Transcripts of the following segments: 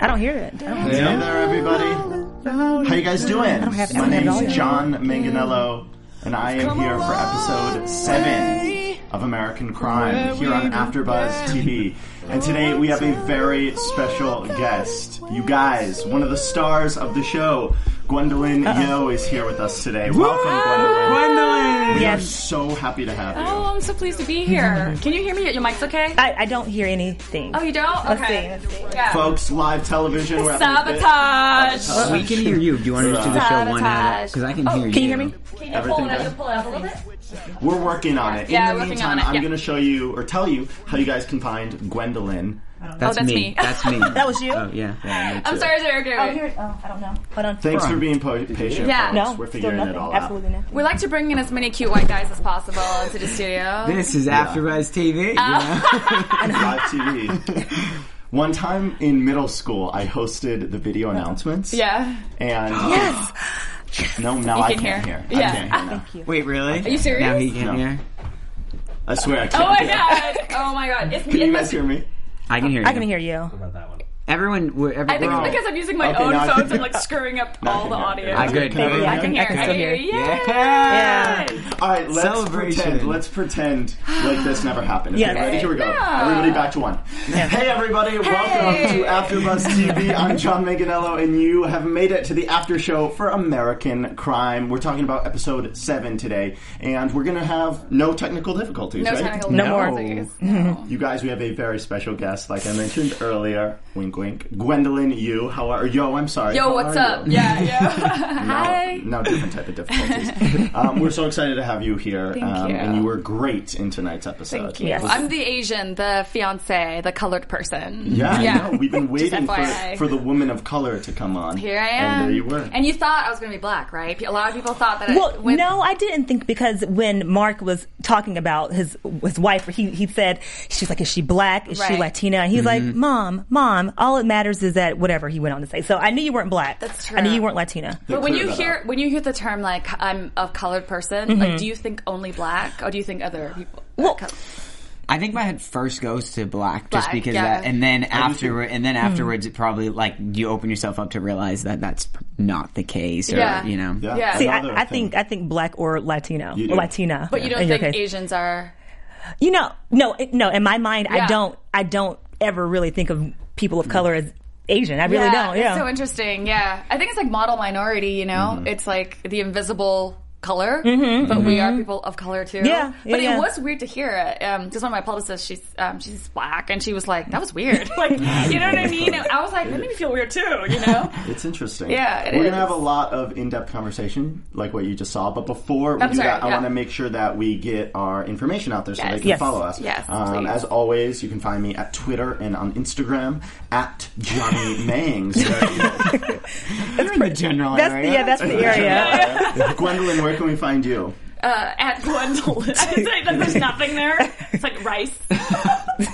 I don't hear it. I don't Hey there, everybody. How you guys doing? have- I My don't have name's. John Manganello, and I am here for episode seven of American Crime here on AfterBuzz TV. And today we have a very special guest. You guys, one of the stars of the show, Gwendolyn Yeo, is here with us today. Welcome, Gwendolyn. Gwendolyn! We are so happy to have you. Oh, I'm so pleased to be here. Can you hear me? Your mic's okay? I, I don't hear anything. Oh, you don't? Let's Okay. see, let's see. Yeah. Folks, live television. We're having a bit- Sabotage. We can hear you. Do you want to just do the show one at Because I can hear oh, you. Can you hear me? Can you Everything pull it up? good? You pull it up a little bit? We're working on it. Yeah, In the working meantime, on it, I'm yeah. going to show you or tell you how you guys can find Gwendolyn. That's, that's me. me. That's me. That was you? Oh, yeah. yeah me I'm too. sorry, sorry, Oh, okay. here oh, I don't know. Hold on. Thanks Hold for being po- patient. Yeah. No, We're still figuring nothing. it all Absolutely out. nothing. We like to bring in as many cute white guys as possible into the studio. This is AfterBuzz TV. You Uh, know? Live TV. One time in middle school, I hosted the video announcements. yeah. And yes. No, now You I can can't hear. hear. I Yeah. can't hear now. Wait, really? Are you serious? Now he can No. hear. I swear I can't. Oh my god. Oh my god. It's Can you guys hear me? I can hear you. I can hear you. Everyone, we're, every, I think it's because I'm using my Okay, own now I phone, can- so I'm like screwing up all the audio. Yeah, I good. Can Yeah, I can, me? I can still hear. Yay! Yeah. All right, let's Celebration. pretend. Let's pretend like this never happened. Okay, Yes. ready? Here we go. Yeah. Everybody back to one. Hey, everybody! Welcome to AfterBuzz TV. I'm John Manganello, and you have made it to the after show for American Crime. We're talking about episode seven today, and we're gonna have no technical difficulties. No right? technical No more. difficulties. You guys, we have a very special guest, like I mentioned earlier. Wink, wink. Gwendolyn, you. How are? Yo, I'm sorry. Yo, How what's up? you? Yeah, yeah. No, Hi. no different type of difficulties. um, we're so excited to have you here, Thank um, you. and you were great in tonight's episode. Thank you. Yes. I'm the Asian, the fiance, the colored person. Yeah, Yeah. I know. We've been waiting for, for the woman of color to come on. Here I am. And there you were. And you thought I was going to be black, right? A lot of people thought that. Well, I, when, no, I didn't think because when Mark was talking about his his wife, he he said she's like, is she black? Is she Latina? And he's like, Mm-hmm. mom, mom. All it matters is that whatever he went on to say. So I knew you weren't black. That's true. I knew you weren't Latina. But when you hear up. when you hear the term like I'm a colored person, Mm-hmm. like do you think only black or do you think other people? Well, I think my head first goes to black, just because yeah. that, and then do too. afterward, and then afterwards, it probably like you open yourself up to realize that that's not the case, or Yeah. you know. Yeah. Yeah. See, I, I think I think black or Latino or. Latina. But you don't in think. Asians are? You know, no, no. In my mind, Yeah. I don't. I don't ever really think of people of color as Asian. I really don't. Yeah. It's so interesting. Yeah. I think it's like model minority, you know? Mm-hmm. It's like the invisible color, but we are people of color too. Mm-hmm. Yeah, yeah, but it yeah. was weird to hear it. Um, just one of my publicists, she's um, she's black, and she was like, "That was weird." like, you know what I mean? And I was like, "That made me feel weird too," you know? It's interesting. Yeah, it We're is. gonna have a lot of in-depth conversation, like what you just saw. But before we I'm do sorry, that, I want to make sure that we get our information out there so Yes. they can Yes. follow us. Yes, Um, as always, you can find me at Twitter and on Instagram at Johnny Mangs. That's the general That's area. yeah. That's the area. Gwendolyn, where can we find you? Uh, at Gwendolyn, I would say that there's nothing there. It's like rice.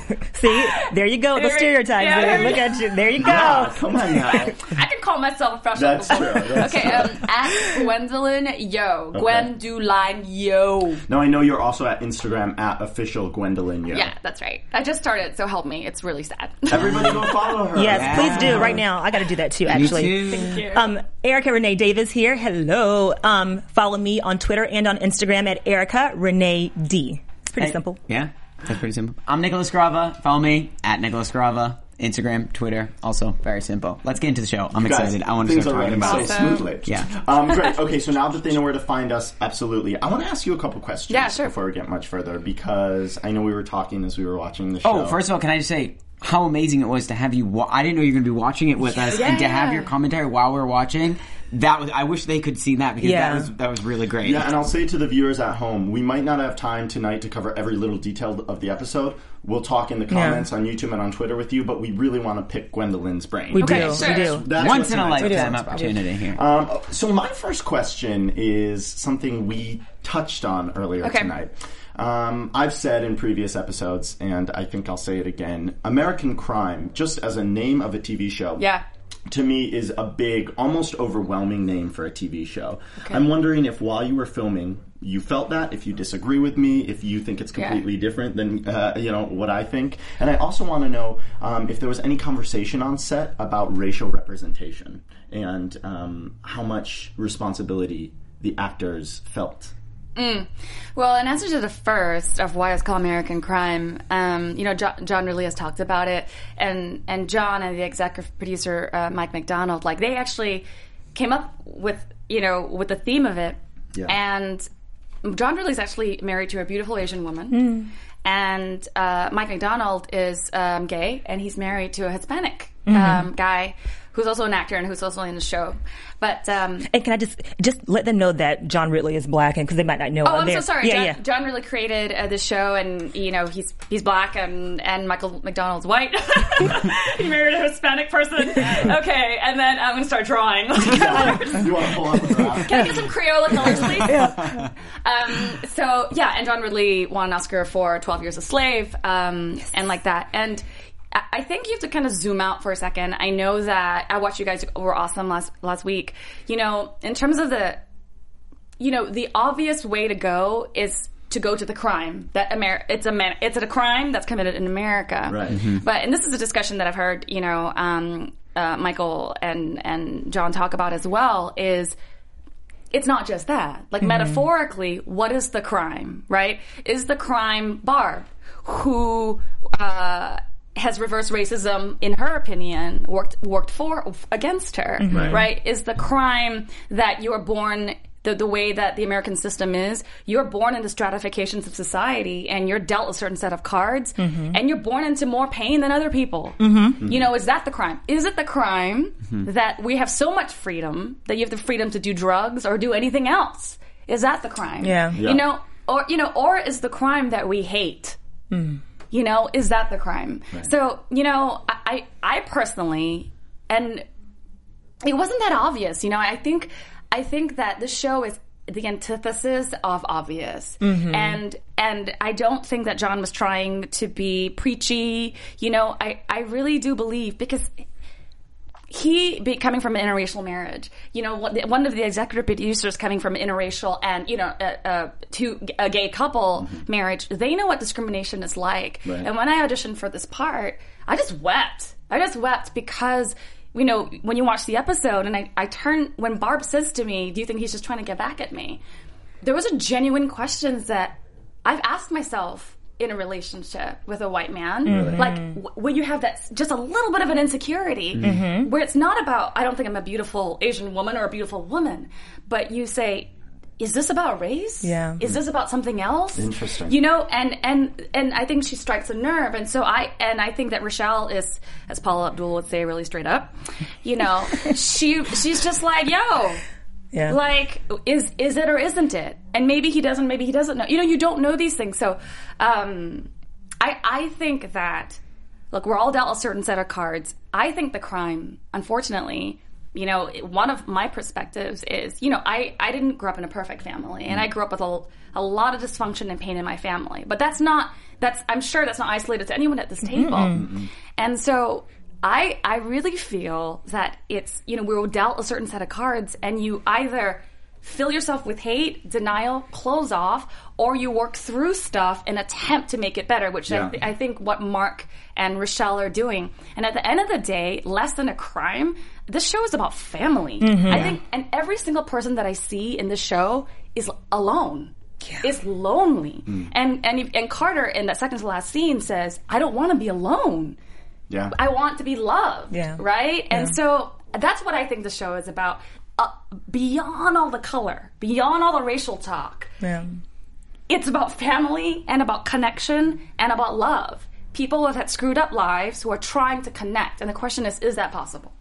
See, there you go. The There- stereotypes. yeah, there. there Look you- at you. There you go. Come on now. I can call myself a fresh That's uncle. true, that's okay, um, at Gwendolyn Yeo. Gwendolyn Yeo. No, I know you're also at Instagram at official Gwendolyn. Yo. Yeah, that's right. I just started, so help me. It's really sad. Everybody go follow her. Yes, Yeah. please do right now. I got to do that too. Me Actually. too. Thank you. Um, Erica Renee Davis here. Hello. Um, follow me on Twitter and on Instagram at Erica Renee D. It's pretty Hey, simple. Yeah, that's pretty simple. I'm Nicholas Grava. Follow me at Nicholas Grava. Instagram, Twitter, also very simple. Let's get into the show. I'm Guys, excited. I want to start talking about so it. Awesome. smoothly. Yeah. Um, great. Okay, so now that they know where to find us, absolutely. I want to ask you a couple questions Yeah, sure. before we get much further because I know we were talking as we were watching the show. Oh, first of all, can I just say how amazing it was to have you. Wa- I didn't know you were going to be watching it with us, and to have your commentary while we are watching. That was. I wish they could see that because Yeah. that was that was really great. Yeah, and I'll say to the viewers at home, we might not have time tonight to cover every little detail of the episode. We'll talk in the comments on YouTube and on Twitter with you, but we really want to pick Gwendolyn's brain. We Okay, do. sure. We do. That's Once in a lifetime opportunity here. Um, so my first question is something we touched on earlier Okay. tonight. Um, I've said in previous episodes, and I think I'll say it again: American Crime, just as a name of a TV show, Yeah. To me is a big, almost overwhelming name for a TV show. I'm wondering if while you were filming, you felt that. If you disagree with me, if you think it's Yeah. completely different than uh, you know what I think, and I also want to know um, if there was any conversation on set about racial representation and um, how much responsibility the actors felt. Well, in answer to the first of why it's called American Crime, um, you know, John, John Ridley has talked about it, and and John and the executive producer uh, Mike McDonald, like they actually came up with you know with the theme of it, Yeah. and John Ridley is actually married to a beautiful Asian woman, and uh, Mike McDonald is um, gay, and he's married to a Hispanic um, guy who's also an actor and who's also in the show, but. Um, And can I just just let them know that John Ridley is black, and because they might not know. Oh, I'm They're- so sorry. Yeah, John, yeah. John Ridley created uh, this show, and you know he's he's black, and and Michael McDonald's white. he married a Hispanic person. Okay, and then I'm gonna start drawing. You want to pull up a graph? Can I get some Crayola colors, please? Um, so yeah, and John Ridley won an Oscar for Twelve Years a Slave, um, and like that. And I I think you have to kind of zoom out for a second. I know that I watched you guys were awesome last last week. You know, in terms of the, you know, the obvious way to go is to go to the crime that Amer- it's a man- it's a crime that's committed in America. Right. Mhm. But and this is a discussion that I've heard, you know, um, uh, Michael and and John talk about as well. Is it's not just that. Like metaphorically, what is the crime? Right? Is the crime Barb, who uh, has reversed racism, in her opinion, worked worked for against her? Mm-hmm. Right? Is the crime that you are born? The, the way that the American system is, you're born into stratifications of society and you're dealt a certain set of cards mm-hmm. and you're born into more pain than other people. Mm-hmm. You know, is that the crime? Is it the crime that we have so much freedom that you have the freedom to do drugs or do anything else? Is that the crime? Yeah. Yeah. You know, or you know, or is the crime that we hate? Mm. You know, is that the crime? So, you know, I, I personally and it wasn't that obvious. You know, I think I think that the show is the antithesis of obvious, mm-hmm. and and I don't think that John was trying to be preachy. You know, I I really do believe because he be, coming from an interracial marriage, you know, one one of the executive producers coming from interracial and you know, a, a, to a gay couple mm-hmm. marriage, they know what discrimination is like. Right. And when I auditioned for this part, I just wept. I just wept because. You know, when you watch the episode, and I, I turn when Barb says to me, "Do you think he's just trying to get back at me?" There was a genuine questions that I've asked myself in a relationship with a white man. Mm-hmm. Like, w- when you have that, just a little bit of an insecurity, mm-hmm. Mm-hmm. where it's not about, I don't think I'm a beautiful Asian woman or a beautiful woman, but you say, is this about race? Yeah. Is this about something else? Interesting. You know, and and and I think she strikes a nerve, and so I and I think that Rochelle is, as Paula Abdul would say, really straight up. You know, she she's just like, yo, Yeah. like is is it or isn't it? And maybe he doesn't maybe he doesn't know. You know you don't know these things. So um i i think that look we're all dealt a certain set of cards. I think the crime unfortunately you know one of my perspectives is you know i i didn't grow up in a perfect family and i grew up with a, a lot of dysfunction and pain in my family. But that's not that's i'm sure that's not isolated to anyone at this table. And so I I really feel that it's you know we were dealt a certain set of cards, and you either fill yourself with hate, denial, close off, or you work through stuff and attempt to make it better, which Yeah. I, th- I think what Mark and Rochelle are doing. And at the end of the day, less than a crime, this show is about family. Mm-hmm. I think, and every single person that I see in this show is alone. Is lonely, mm. and and and Carter in that second to last scene says, "I don't want to be alone." Yeah. I want to be loved. Yeah. Right? And so that's what I think the show is about. Uh, beyond all the color, beyond all the racial talk, yeah. it's about family and about connection and about love. people who have had screwed up lives who are trying to connect. And the question is, is that possible?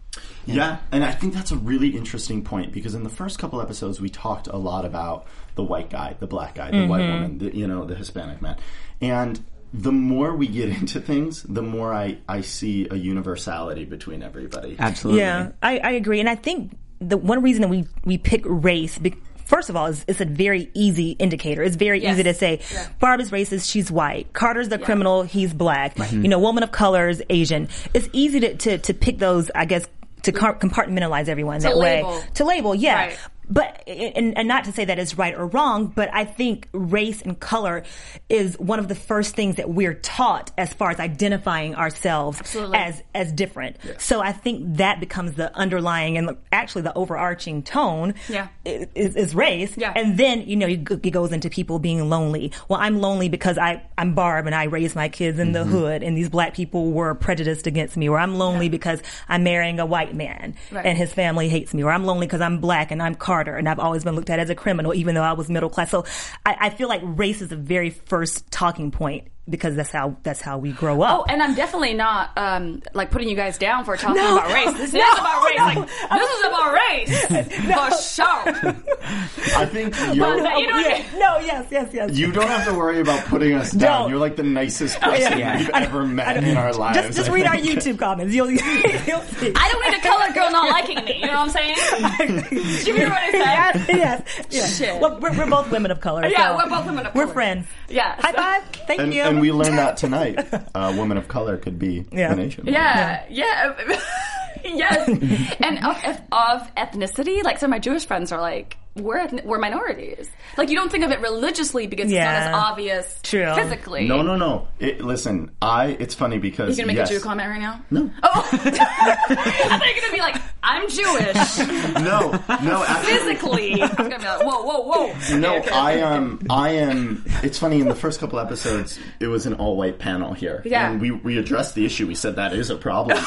Yeah, and I think that's a really interesting point because in the first couple episodes we talked a lot about the white guy, the black guy, the white woman, the, you know, the Hispanic man, and the more we get into things, the more I, I see a universality between everybody. Absolutely. Yeah, I, I agree, and I think the one reason that we we pick race. Be- First of all, is it's a very easy indicator. It's very Yes. easy to say, Yeah. Barb is racist, she's white. Carter's the criminal, he's black. You know, woman of color is Asian. It's easy to, to, to pick those, I guess, to compartmentalize everyone that label. way. To label, yeah. Right. But and, and not to say that it's right or wrong, but I think race and color is one of the first things that we're taught as far as identifying ourselves Absolutely. as as different. So I think that becomes the underlying and actually the overarching tone. Yeah. Is, is race. Yeah. And then you know it goes into people being lonely. Well, I'm lonely because I I'm Barb and I raised my kids in the mm-hmm. hood, and these black people were prejudiced against me. Or I'm lonely because I'm marrying a white man Right. and his family hates me. Or I'm lonely because I'm black and I'm And I've always been looked at as a criminal, even though I was middle class. So I, I feel like race is the very first talking point because that's how that's how we grow up. Oh, and I'm definitely not um, like putting you guys down for talking No, about race. This no, is about race. no. Like this is about race for sure. I think you're, you know what I yeah. mean? No, yes, yes, yes. you don't have to worry about putting us down. Don't. You're like the nicest person Yeah. we've ever met in our lives. just just I read our think. YouTube comments. You'll, you'll see. I don't need a colored girl not liking me. You know what I'm saying? Did you hear what I said? yes, yes, yes. Shit. Well, we're, we're both women of color. Yeah, so we're both women of color. We're friends. Yeah. High five. Thank And, you. and we learned that tonight. A woman of color could be Yeah. an Asian. Yeah, yeah, yes. And of, of ethnicity, like some of my Jewish friends are like, we're we're minorities. Like you don't think of it religiously because Yeah. it's not as obvious True. physically. No, no, no. It, listen, I. It's funny because You gonna make yes. a Jew comment right now? No. Oh, I thought you were gonna be like, I'm Jewish No, no. Actually, physically. I was gonna be like, whoa, whoa, whoa. No, Okay, okay. I um I am. It's funny. In the first couple episodes, it was an all white panel here, Yeah. and we we addressed the issue. We said that is a problem.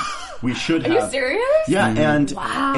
We should Are have. you serious? Yeah, and Wow.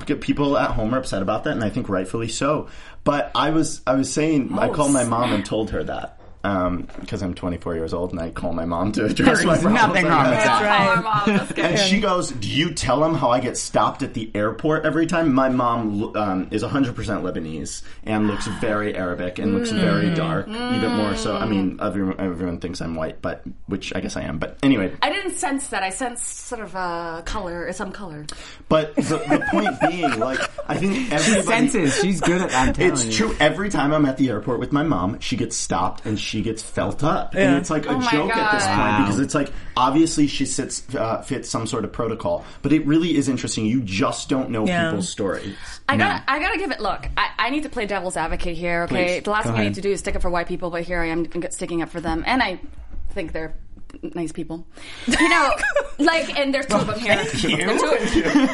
and people at home are upset about that, and I think rightfully so. But I was I was saying I Oh, called my mom and told her that. Um, because I'm 24 years old and I call my mom to address my There's problems. nothing wrong with that. Call. That's good. And she goes, "Do you tell them how I get stopped at the airport every time?" My mom um, is 100% Lebanese and looks very Arabic and looks very Mm. dark, even more so. I mean, everyone, everyone thinks I'm white, but which I guess I am. But anyway, I didn't sense that. I sensed sort of a color, some color. but the, the point being, like, I think everybody. Senses. She's good at that. I'm It's you. true. Every time I'm at the airport with my mom, she gets stopped and she gets felt up, Yeah. and it's like a Oh my joke at this God. point Wow. because it's like obviously she sits uh, fits some sort of protocol, but it really is interesting. You just don't know Yeah. people's stories. I gotta, I gotta give it. Look, I, I need to play devil's advocate here. Okay, Please, the last go thing I ahead. need to do is stick up for white people, but here I am sticking up for them, and I think they're nice people. You know, like, and there's two of them here. There are two,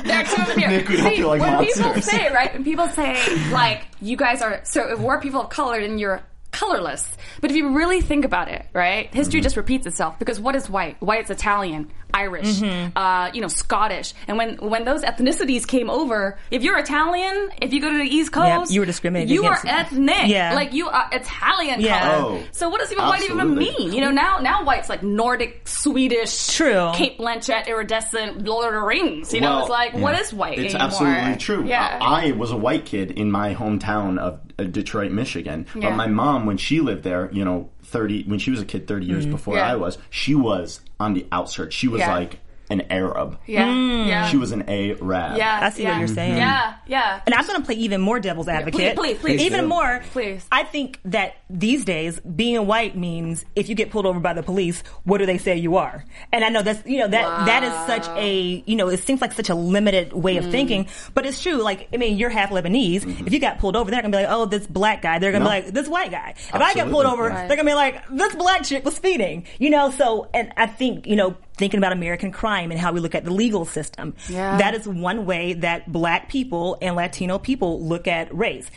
there are two of them here. Nick, we don't See, feel like when people monsters. say right, when people say like, you guys are so if we're people of color, then you're colorless. But if you really think about it, right, history Mm-hmm. just repeats itself because what is white? White's Italian, Irish, Mm-hmm. uh, you know, Scottish. And when when those ethnicities came over, if you're Italian, if you go to the East Coast, you were discriminated You are against. ethnic, Yeah. like you are Italian. Yeah. color. Oh, so what does even white even mean? You know, now now white's like Nordic, Swedish, True. Cate Blanchett, iridescent, Lord of the Rings. You know, it's like what is white It's anymore? absolutely true. Yeah. I, I was a white kid in my hometown of Detroit, Michigan. Yeah. But my mom, when she lived there, you know, thirty when she was a kid, thirty years before Mm-hmm. Yeah. I was, she was on the outskirts. She was Yeah. like an Arab. yeah, yeah, She was an Arab. yeah. I see yeah. what you're saying. Yeah, yeah. And I'm going to play even more devil's advocate. please, please. please. Even do. more. Please. I think that these days, being white means if you get pulled over by the police, what do they say you are? And I know that's, you know, that, that is such a, you know, it seems like such a limited way Mm. of thinking, but it's true. Like, I mean, you're half Lebanese. If you got pulled over, they're going to be like, oh, this black guy. They're going to No. be like, this white guy. If I get pulled over, Right. they're going to be like, this black chick was speeding. You know, so, and I think, you know, thinking about American crime and how we look at the legal system. Yeah. That is one way that black people and Latino people look at race.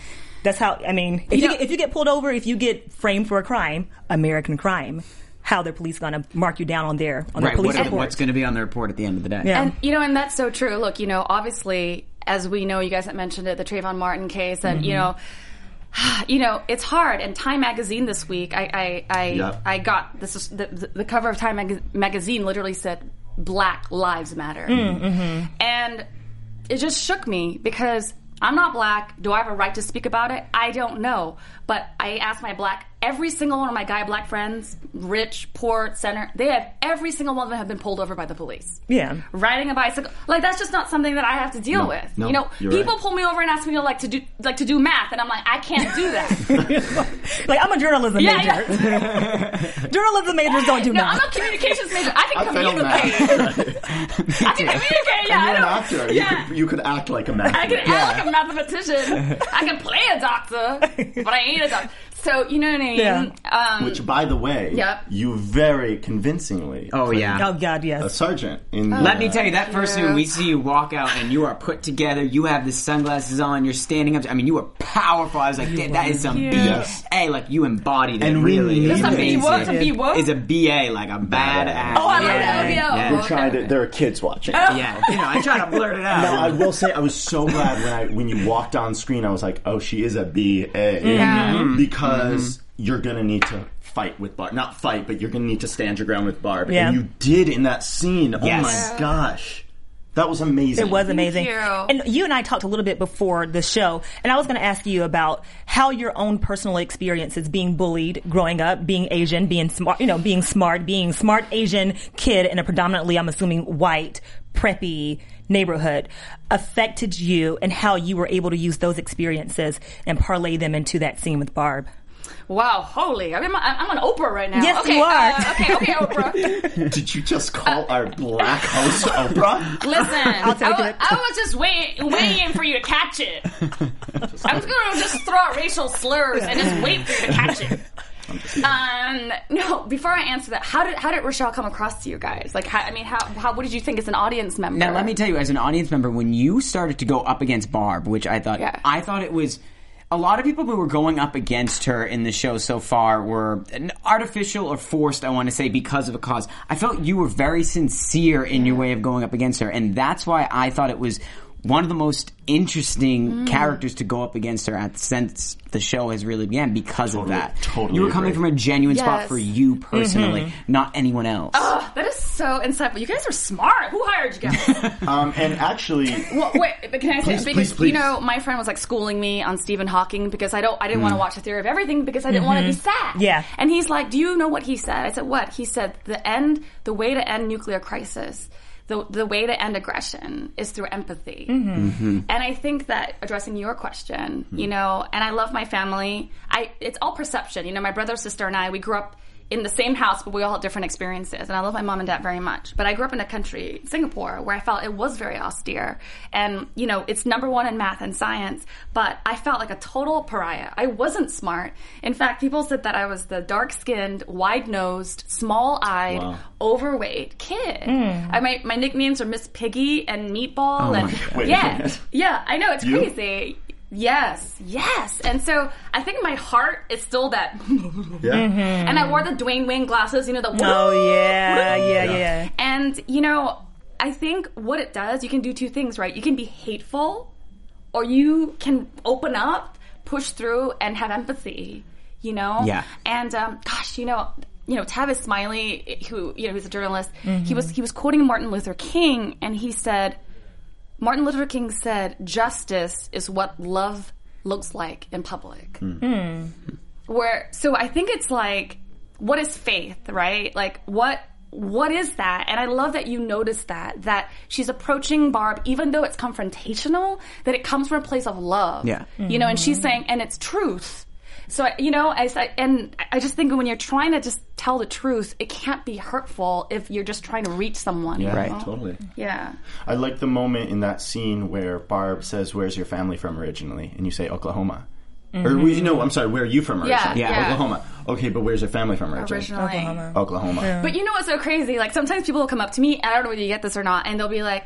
That's how, I mean, if you, You know- get, if you get pulled over, if you get framed for a crime, American crime, how their police going to mark you down on their, on Right. their police What, report. what's going to be on the report at the end of the day? Yeah. And you know, and that's so true. Look, you know, obviously, as we know, you guys have mentioned it, the Trayvon Martin case, and Mm-hmm. you know, you know, it's hard. And Time Magazine this week, I I I, Yep. I got this. is- The, the, the cover of Time Mag- Magazine literally said "Black Lives Matter," mm, mm-hmm. and it just shook me because I'm not black. Do I have a right to speak about it? I don't know. But I asked my black, every single one of my guy black friends, rich, poor, center, they have every single one of them have been pulled over by the police. Yeah. Riding a bicycle, like that's just not something that I have to deal No, with. no, you know, you're people right. pull me over and ask me to like to do like to do math, and I'm like, I can't do that. Like I'm a journalism Yeah, major. journalism majors don't do math. no, math. I'm a communications major. I can I communicate. math. I can communicate. Yeah, You're an don't. actor. You, could, you could act like a math. I can act like a mathematician. I can play a doctor, but I ain't a doctor. So you know what I mean? Yeah. Um, Which, by the way, Yep. you very convincingly. Oh yeah. oh God, A yes. sergeant in. the Let me tell you, that first you. time we see you walk out and you are put together, you have the sunglasses on, you're standing up. I mean, you are powerful. I was like, "Damn, that is some you. BA. Yes. Like you embodied it. And we really, need It's a B amazing. what? A B what? Is a BA like a badass. Oh, I like Yeah. that. OBO. Yeah. We're trying to. There are kids watching. Yeah, you know, I try to blurt it out. Now I will say I was so glad when I when you walked on screen. I was like, oh, she is a BA Yeah. because Mm-hmm. you're gonna need to fight with Barb. Not fight, but you're gonna need to stand your ground with Barb. Yeah. And you did in that scene. Oh Yes. my gosh, that was amazing. It was amazing. you. And you and I talked a little bit before the show, and I was going to ask you about how your own personal experiences being bullied growing up, being Asian, being smart, you know, being smart, being smart Asian kid in a predominantly, I'm assuming, white, preppy neighborhood affected you and how you were able to use those experiences and parlay them into that scene with Barb. Wow, holy! I'm, I'm on Oprah right now. Yes, okay, you are. Uh, okay, okay, Oprah. Did you just call our black host Oprah? Listen, I'll take I, wa- it. I was just waiting, waiting for you to catch it. I was going to just throw out racial slurs and just wait for you to catch it. Um, no, before I answer that, how did how did Rochelle come across to you guys? Like, how, I mean, how, how what did you think as an audience member? Now, let me tell you, as an audience member, when you started to go up against Barb, which I thought, Yeah. I thought it was. A lot of people who were going up against her in the show so far were artificial or forced, I want to say, because of a cause. I felt you were very sincere in your way of going up against her, and that's why I thought it was one of the most interesting Mm. characters to go up against her at, since the show has really began because Totally- of that. totally you were coming agree. from a genuine spot for you personally, not anyone else. Oh, that is so insightful. You guys are smart. Who hired you guys? Um, and actually, well, wait, but can I say Please, because please, please. you know my friend was like schooling me on Stephen Hawking because I don't I didn't want to watch the Theory of Everything because I didn't want to be sad. Yeah. And he's like, "Do you know what he said?" I said, "What?" He said, "The end, the way to end nuclear crisis." The, the way to end aggression is through empathy. Mm-hmm. Mm-hmm. And I think that addressing your question, you mm-hmm. know, and I love my family. I it's all perception. You know, my brother, sister, and I, we grew up in the same house, but we all had different experiences. And I love my mom and dad very much. But I grew up in a country, Singapore, where I felt it was very austere. And, you know, it's number one in math and science, but I felt like a total pariah. I wasn't smart. In fact, people said that I was the dark skinned, wide nosed, small eyed, Wow. overweight kid. Hmm. I, my, my nicknames are Miss Piggy and Meatball. Oh and God. Wait yeah, yeah, I know, it's You? crazy. Yes, yes. And so I think my heart is still that. yeah. And I wore the Dwayne Wayne glasses, you know, the. Oh yeah, yeah, yeah. And, you know, I think what it does, you can do two things, right? You can be hateful, or you can open up, push through, and have empathy, you know? Yeah. And, um, gosh, you know, you know, Tavis Smiley, who, you know, who's a journalist, he was, he was quoting Martin Luther King, and he said, Martin Luther King said, justice is what love looks like in public. Hmm. Where, so I think it's like, what is faith, right? Like, what, what is that? And I love that you noticed that, that she's approaching Barb, even though it's confrontational, that it comes from a place of love. Yeah. You know, and she's mm-hmm. saying, and it's truth. So, you know, I, I- and I just think when you're trying to just tell the truth, it can't be hurtful if you're just trying to reach someone. Yeah, Right. totally. Yeah. I like the moment in that scene where Barb says, "Where's your family from originally?" and you say Oklahoma. Or mm-hmm. we no, I'm sorry. Where are you from originally? yeah. Oklahoma. Okay, but where's your family from originally? Originally. Oklahoma. Oklahoma. But you know what's so crazy? Like sometimes people will come up to me, and I don't know whether you get this or not, and they'll be like,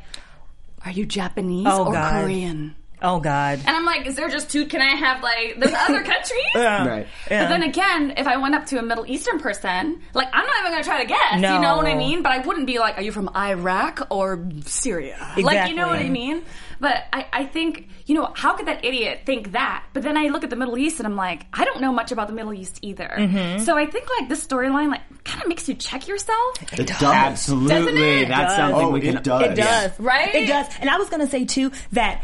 "Are you Japanese Oh, or God. Korean?" Oh God. And I'm like, is there just two? Can I have like there's other countries? yeah. Right. But then again, if I went up to a Middle Eastern person, like I'm not even gonna try to guess. No. You know what I mean? But I wouldn't be like, are you from Iraq or Syria? Exactly. Like you know what I mean? But I, I think, you know, how could that idiot think that? But then I look at the Middle East and I'm like, I don't know much about the Middle East either. Mm-hmm. So I think like this storyline like kind of makes you check yourself. It does. Absolutely, Doesn't it? that's Does. something Oh, we can. it does. It does, Right? It does. And I was going to say too that.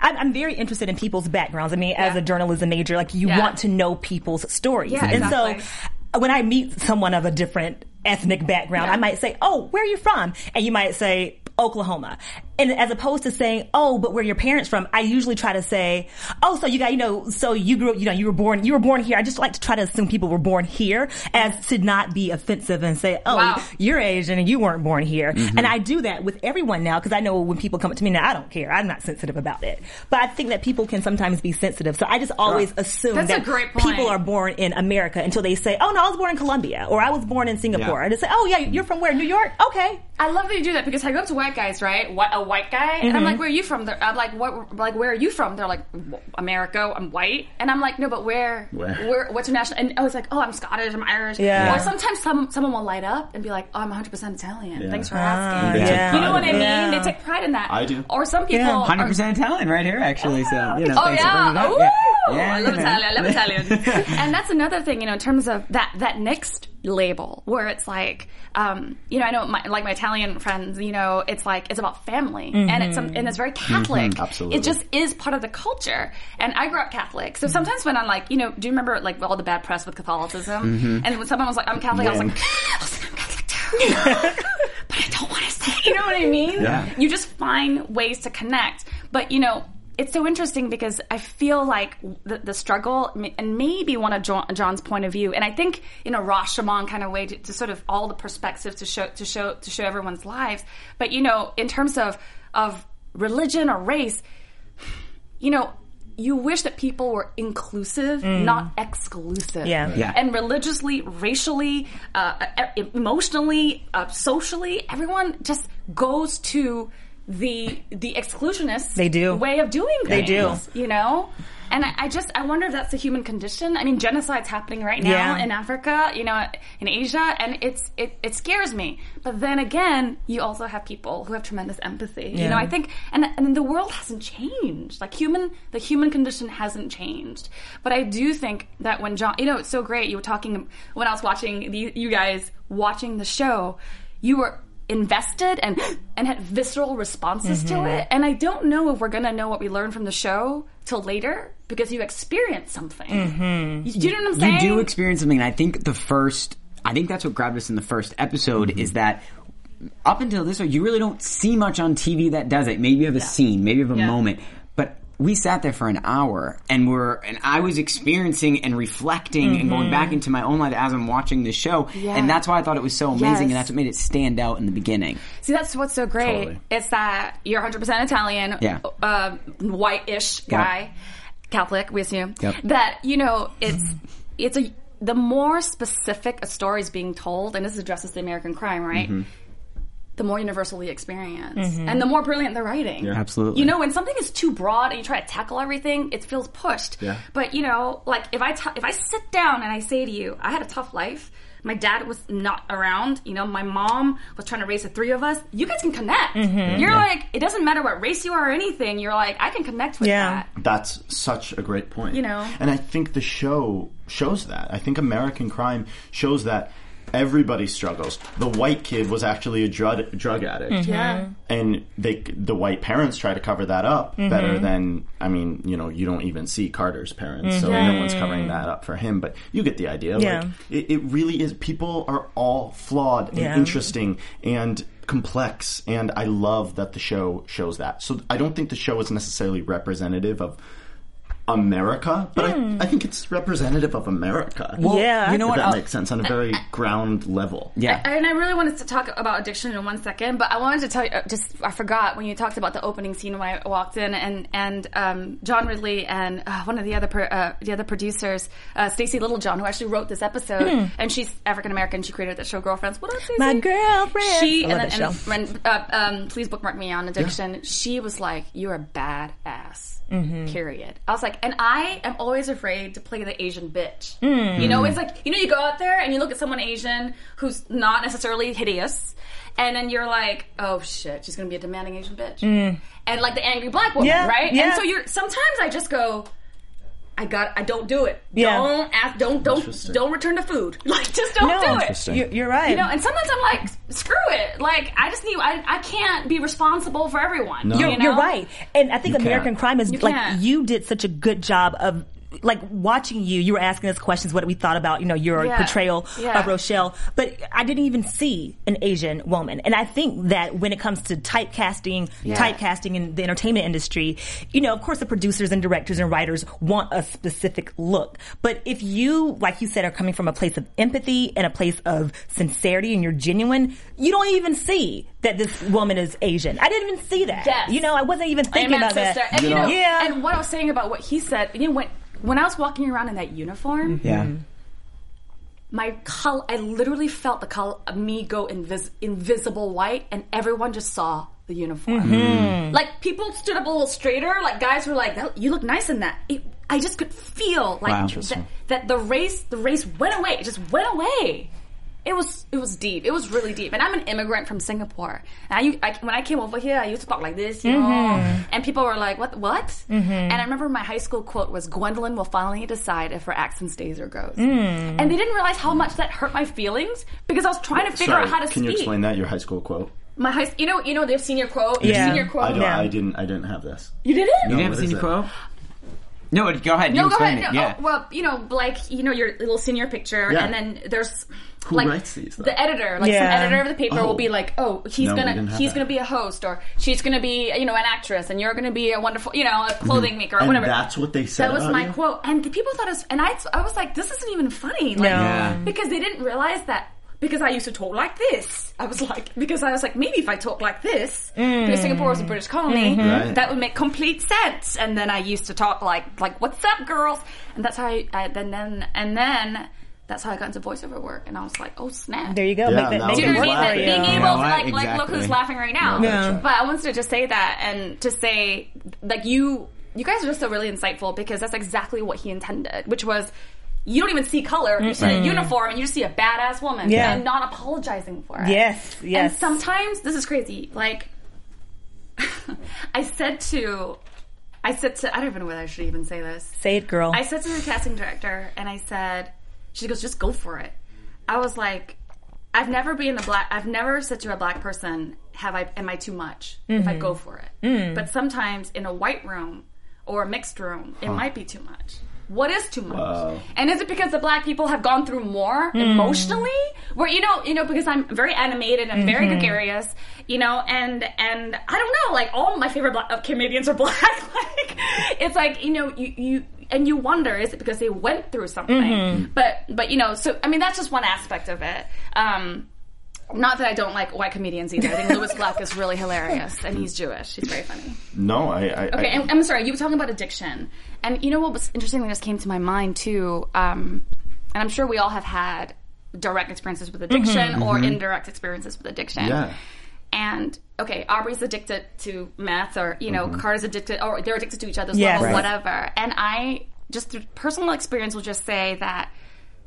I'm I'm very interested in people's backgrounds. I mean, as a journalism major, like you Yeah. want to know people's stories. Yeah, and exactly. so when I meet someone of a different ethnic background, Yeah. I might say, "Oh, where are you from?" And you might say, Oklahoma. And as opposed to saying, oh, but where are your parents from? I usually try to say, oh, so you got, you know, so you grew up, you know, you were born, you were born here. I just like to try to assume people were born here as to not be offensive and say, oh, Wow. you're Asian and you weren't born here. Mm-hmm. And I do that with everyone now because I know when people come up to me now, I don't care. I'm not sensitive about it. But I think that people can sometimes be sensitive. So I just always assume That's a that great point. people are born in America until they say, oh, no, I was born in Colombia or I was born in Singapore. Yeah. And they say, oh, yeah, you're from where? New York? Okay. I love that you do that because I go up to white guys, right? What a white guy, and I'm mm-hmm. like, "Where are you from?" They're, I'm like, "What? Like, where are you from?" They're like, "W- "America." I'm white, and I'm like, "No, but where? Where? what's your national?" And I was like, "Oh, I'm Scottish. I'm Irish." Yeah. Or sometimes some someone will light up and be like, "Oh, I'm 100 percent Italian. Thanks for asking." They yeah. You know what I mean? Yeah. They take pride in that. I do. Or some people, Yeah. Hundred percent Italian, right here, actually. So ah. you know, Oh thanks for bringing it yeah, up. Ooh, yeah, I love yeah. Italian. I love Italian. and that's another thing, you know, in terms of that that next label where it's like, um, you know, I know my, like my Italian friends, you know, it's like it's about family and it's and it's very mm-hmm. Catholic. Absolutely. it just is part of the culture. And I grew up Catholic, so sometimes when I'm like, you know, do you remember like all the bad press with Catholicism? Mm-hmm. And when someone was like, I'm Catholic, I was like, I was like, I'm Catholic too. but I don't want to say. You know what I mean? Yeah. You just find ways to connect. But you know, it's so interesting because I feel like the, the struggle, and maybe one of John, John's point of view, and I think in a Rashomon kind of way to, to sort of all the perspectives to show to show to show everyone's lives. But you know, in terms of of religion or race, you know. You wish that people were inclusive, not exclusive. Yeah. Yeah. And religiously, racially, uh, e- emotionally, uh, socially, everyone just goes to the the exclusionist They do. way of doing things. They do. You know? And I, I just I wonder if that's the human condition. I mean, genocide's happening right now Yeah. in Africa, you know, in Asia, and it's it, it scares me. But then again, you also have people who have tremendous empathy. You know, I think, and and the world hasn't changed. Like human, the human condition hasn't changed. But I do think that when John, you know, it's so great. You were talking when I was watching the, you guys watching the show, you were invested and and had visceral responses to it. And I don't know if we're gonna know what we learned from the show till later because you experience something. Mm-hmm. You, do you know what I'm saying? You do experience something. And I think the first, I think that's what grabbed us in the first episode is that up until this point, you really don't see much on TV that does it. Maybe you have a scene, maybe you have a Yeah. moment, but we sat there for an hour and we're, and I was experiencing and reflecting and going back into my own life as I'm watching the show. Yeah. And that's why I thought it was so amazing Yes. and that's what made it stand out in the beginning. See, that's what's so great. Totally. It's that you're 100% Italian, Yeah. uh, white-ish guy, Catholic, we assume. Yep. That you know, it's it's a the more specific a story is being told, and this addresses the American crime, right? The more universal universally experienced, mm-hmm. and the more brilliant the writing. Absolutely. You know, when something is too broad and you try to tackle everything, it feels pushed. Yeah. But you know, like if I t- if I sit down and I say to you, I had a tough life. My dad was not around. You know, my mom was trying to raise the three of us. You guys can connect. Mm-hmm. You're like, it doesn't matter what race you are or anything. You're like, I can connect with Yeah. that. That's such a great point. You know? And I think the show shows that. I think American Crime shows that everybody struggles. The white kid was actually a drug drug addict. Mm-hmm. Yeah. And they the white parents try to cover that up mm-hmm. better than I mean, you know, you don't even see Carter's parents, mm-hmm. so no one's covering that up for him, but you get the idea. Yeah. Like it, it really is people are all flawed and Yeah. interesting and complex and I love that the show shows that. So I don't think the show is necessarily representative of America, but I, I think it's representative of America. Yeah. you know if what? that I'll- makes sense on a very ground level. yeah. And I really wanted to talk about addiction in one second, but I wanted to tell you, uh, just I forgot when you talked about the opening scene when I walked in, and and um, John Ridley and uh, one of the other pro- uh, the other producers, uh, Stacey Littlejohn, who actually wrote this episode, and she's African American. She created that show, Girlfriends. What up, Stacey? My girlfriend. She I love and, that then, show. and, and uh, um, please bookmark me on addiction. She was like, "You're a bad ass." badass. Period. I was like, and I am always afraid to play the Asian bitch. Mm. You know, it's like you know, you go out there and you look at someone Asian who's not necessarily hideous, and then you're like, oh shit, she's gonna be a demanding Asian bitch, and like the angry black woman, Mm. Yeah, right? yeah. And so you're sometimes I just go. I got. I don't do it. Yeah. Don't ask. Don't don't don't return the food. Like just don't No, do it. You're, you're right. You know, and sometimes I'm like, screw it. Like, I just need, I, I can't be responsible for everyone. No. You're, you know? you're right. And I think You American can't. Crime is You like can't. you did such a good job of like watching you. You were asking us questions what we thought about, you know, your Yeah. portrayal Yeah. of Rochelle, but I didn't even see an Asian woman. And I think that when it comes to typecasting, Yeah. typecasting in the entertainment industry, you know, of course the producers and directors and writers want a specific look. But if you, like you said, are coming from a place of empathy and a place of sincerity and you're genuine, you don't even see that this woman is Asian. I didn't even see that. Yes. You know, I wasn't even thinking Amen, about that. And, you know- Yeah. and what I was saying about what he said, you know, when, when I was walking around in that uniform, Yeah. my color, I literally felt the color of me go invis- invisible white, and everyone just saw the uniform. Mm-hmm. Like people stood up a little straighter. Like guys were like, "You look nice in that." It, I just could feel like Wow. that, that the race, the race went away. It just went away. It was it was deep. It was really deep. And I'm an immigrant from Singapore. And I, u- I- when I came over here, I used to talk like this, you know. Mm-hmm. And people were like, "What? What?" And I remember my high school quote was, "Gwendolyn will finally decide if her accent stays or goes." Mm. And they didn't realize how much that hurt my feelings because I was trying to figure Sorry, out how to can speak. you explain that? Your high school quote. My high, you know, you know, their senior quote. Yeah. Senior quote. I don't. Yeah. I didn't. I didn't have this. You didn't? You No, never what seen is the it? quote? No, go ahead. No, you go ahead. No, Yeah. oh, well, you know, like you know, your little senior picture, Yeah. and then there's Who like writes these, though? the editor, like Yeah. some editor of the paper Oh. will be oh. like, "Oh, he's No, gonna he's that. gonna be a host, or she's gonna be you know an actress, and you're gonna be a wonderful you know a mm-hmm. clothing maker or And whatever." that's what they said That was my you? quote, and the people thought it was, and I I was like, "This isn't even funny," like, No. Yeah. because they didn't realize that. Because I used to talk like this. I was like, because I was like, maybe if I talk like this, mm. because Singapore was a British colony, mm-hmm. Right. that would make complete sense. And then I used to talk like, like, what's up, girls? And that's how I, I then, then, and then that's how I got into voiceover work. And I was like, oh snap. There you go. Yeah, Make that, now make Do it you know work what I mean? for That you. being You able know to what? like, like, look Exactly. who's laughing right now. Yeah. But I wanted to just say that and to say, like, you, you guys are just so really insightful because that's exactly what he intended, which was, you don't even see color. You see a uniform and you just see a badass woman Yeah. and not apologizing for it. Yes, yes. And sometimes this is crazy. Like I said to I said to I don't even know whether I should even say this. Say it, girl. I said to the casting director and I said she goes, just go for it. I was like I've never been a black I've never said to a black person, have I am I too much if I mm-hmm. go for it. Mm. But sometimes in a white room or a mixed room, it might be too much. What is too much? Wow. And is it because the black people have gone through more emotionally? Where you know, you know, because I'm very animated and very gregarious, you know, and and I don't know, like all my favorite black, uh, comedians are black. like it's like you know, you you and you wonder is it because they went through something? But but you know, so I mean that's just one aspect of it. Um, not that I don't like white comedians either. I think Lewis Black is really hilarious, and he's Jewish. He's very funny. No, I. I Okay, I, and I'm sorry. You were talking about addiction, and you know what was interesting that just came to my mind too. Um, and I'm sure we all have had direct experiences with addiction mm-hmm. or mm-hmm. indirect experiences with addiction. Yeah. And okay, Aubrey's addicted to meth, or you know, mm-hmm. Carter's addicted, or they're addicted to each other's Yes. level, Right. whatever. And I just through personal experience will just say that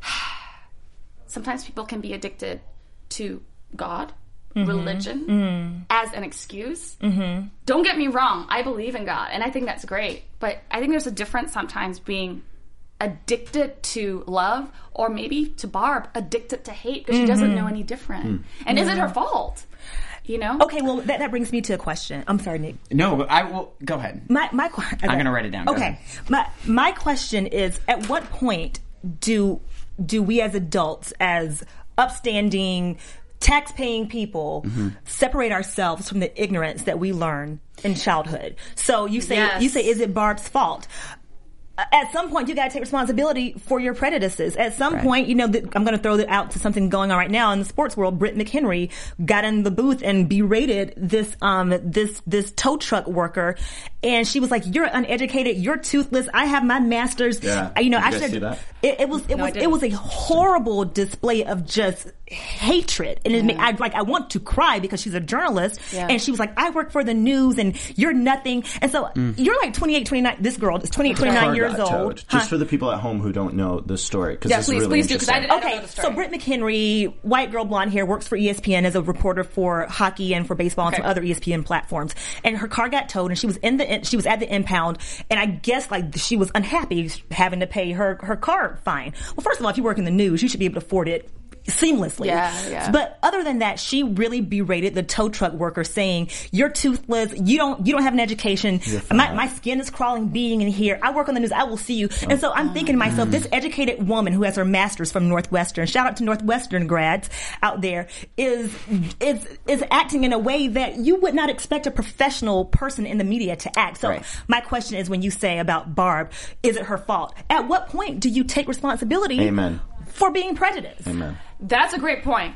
sometimes people can be addicted to God, mm-hmm. religion, mm-hmm. as an excuse. Mm-hmm. Don't get me wrong, I believe in God, and I think that's great. But I think there's a difference sometimes being addicted to love, or maybe to Barb, addicted to hate because she doesn't know any different. Hmm. And is it her fault? You know? okay, well, that, that brings me to a question. I'm sorry, Nick. No, I will. Go ahead. My my question. I'm gonna write it down. Go Okay. ahead. My my question is: At what point do do we as adults, as upstanding, tax-paying people, Mm-hmm. separate ourselves from the ignorance that we learn in childhood? So you say Yes. you say, is it Barb's fault? at some point you got to take responsibility for your prejudices. At some point, you know, th- I'm going to throw it out to something going on right now in the sports world. Britt McHenry got in the booth and berated this um this this tow truck worker and she was like, "You're uneducated. You're toothless. I have my master's." Yeah. You know, Did I guys should. see that? It, it was it No, was it was a horrible display of just hatred, and it, ma- I like I want to cry because she's a journalist, Yeah. and she was like, "I work for the news, and you're nothing." And so mm. you're like 28, 29. This girl is 28, 29 years got towed. old. Just Huh? for the people at home who don't know the story, because Yeah, this please, is really please do, 'cause I interesting. didn't- Okay, know the so. Britt McHenry, white girl, blonde hair, works for ESPN as a reporter for hockey and for baseball and some other ESPN platforms. And her car got towed, and she was in the she was at the impound, and I guess like she was unhappy having to pay her her car fine. Well, first of all, if you work in the news, you should be able to afford it seamlessly. Yeah, yeah. But other than that, she really berated the tow truck worker, saying, "You're toothless. You don't you don't have an education. My, my skin is crawling being in here. I work on the news. I will see you." And so I'm thinking to myself, this educated woman who has her master's from Northwestern, shout out to Northwestern grads out there, is is is acting in a way that you would not expect a professional person in the media to act. So Right. my question is, when you say about Barb, is it her fault? At what point do you take responsibility? Amen. For being prejudiced. Amen. That's a great point.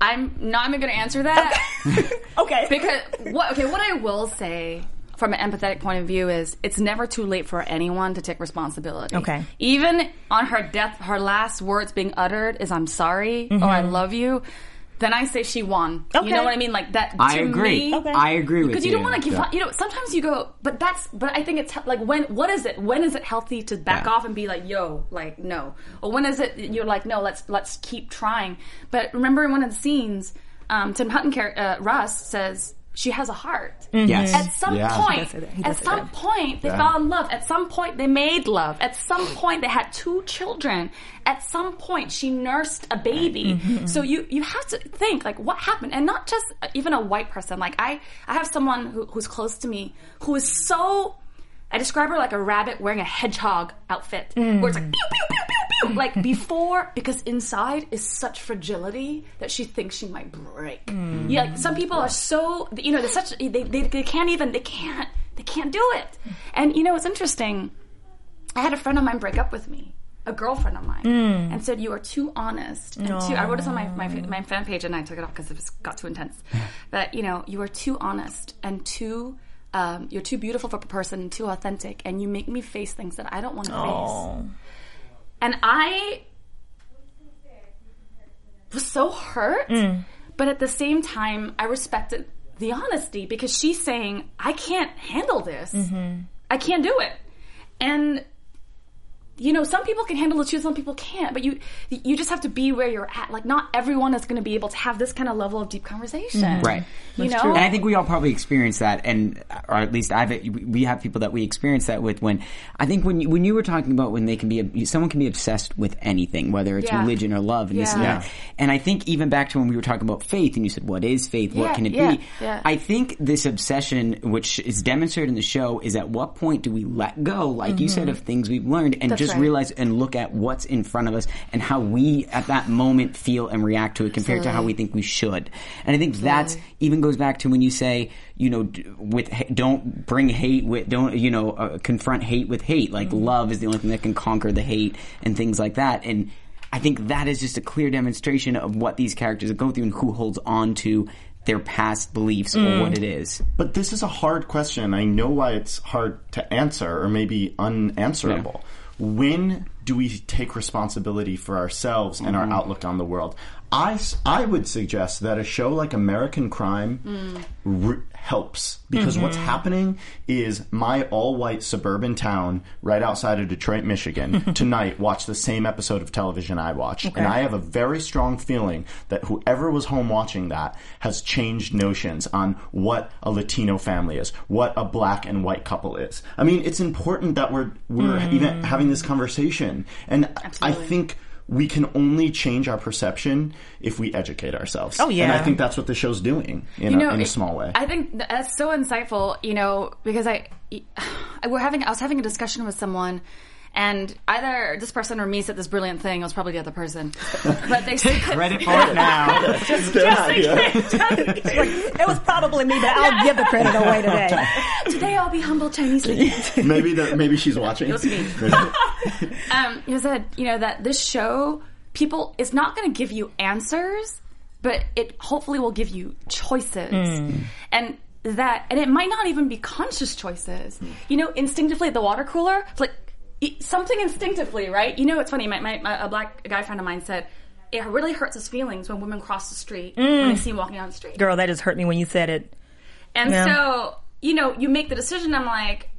I'm not even going to answer that. Okay. because what okay what i will say from an empathetic point of view is it's never too late for anyone to take responsibility Okay. even on her death her last words being uttered is i'm sorry or i mm-hmm. love you then I say she won. You know what I mean? Like that. I to agree. Me, Okay. I agree with because you. you don't want to give Yeah. up. You know, sometimes you go, but that's. But I think it's like when. What is it? When is it healthy to back Yeah. off and be like, "Yo, like no," or when is it you're like, "No, let's let's keep trying." But remember, in one of the scenes, um, Tim Hutton, char- uh, Russ says she has a heart. Yes. At some Yeah. Point, does say that. He does at some that. point, they Yeah. fell in love. At some point, they made love. At some point, they had two children. At some point, she nursed a baby. Mm-hmm. So you you have to think like what happened, and not just even a white person. Like I I have someone who, who's close to me who is so. I describe her like a rabbit wearing a hedgehog outfit, where it's like pew pew pew pew pew. Like mm. before, because inside is such fragility that she thinks she might break. Mm. Yeah, like some people are so you know they're such they, they they can't even they can't they can't do it. And you know it's interesting. I had a friend of mine break up with me, a girlfriend of mine, mm. and said you are too honest and too. I wrote this on my, my my fan page and I took it off because it was, got too intense. But you know you are too honest and too. Um, you're too beautiful for a person, and too authentic, and you make me face things that I don't want to face. And I was so hurt, but at the same time, I respected the honesty because she's saying, I can't handle this. I can't do it. And you know, some people can handle the truth, some people can't. But you, you just have to be where you're at. Like, not everyone is going to be able to have this kind of level of deep conversation, Right. You know, And I think we all probably experience that, and or at least I've we have people that we experience that with. When I think when you, when you were talking about when they can be someone can be obsessed with anything, whether it's Yeah. religion or love, and this and that. And I think even back to when we were talking about faith, and you said, "What is faith? Yeah, what can it yeah, be?" yeah. I think this obsession, which is demonstrated in the show, is at what point do we let go, like you said, of things we've learned, and Mm-hmm. That's just right. realize and look at what's in front of us and how we at that moment feel and react to it compared to how we think we should. And I think that's even goes back to when you say, you know, with don't bring hate with don't you know uh, confront hate with hate. Like love is the only thing that can conquer the hate and things like that. And I think that is just a clear demonstration of what these characters are going through and who holds on to their past beliefs or what it is. But this is a hard question. I know why it's hard to answer or maybe unanswerable. When do we take responsibility for ourselves and our mm-hmm. outlook on the world? I, I would suggest that a show like American Crime mm. r- helps because what's mm-hmm. happening is my all white suburban town right outside of Detroit, Michigan, tonight watched the same episode of television I watch. And I have a very strong feeling that whoever was home watching that has changed notions on what a Latino family is, what a black and white couple is. I mean, it's important that we're we're mm-hmm. even having this conversation. And I think we can only change our perception if we educate ourselves. Oh, yeah. And I think that's what the show's doing in, you a, in a small way. I think that's so insightful. You know, because I, I we're having I was having a discussion with someone. And either this person or me said this brilliant thing. It was probably the other person, but they said Credit for it now. it was probably me, but I'll give the credit away today. today I'll be humble Chinese maybe the, maybe she's watching. It was me. um, you said, you know, that this show, people, is not going to give you answers, but it hopefully will give you choices. And that, and it might not even be conscious choices. You know, instinctively at the water cooler, it's like something instinctively, right? You know, it's funny. My, my, my a black guy friend of mine said it really hurts his feelings when women cross the street when they see him walking down the street. Girl, that just hurt me when you said it. And Yeah. so, you know, you make the decision. I'm like,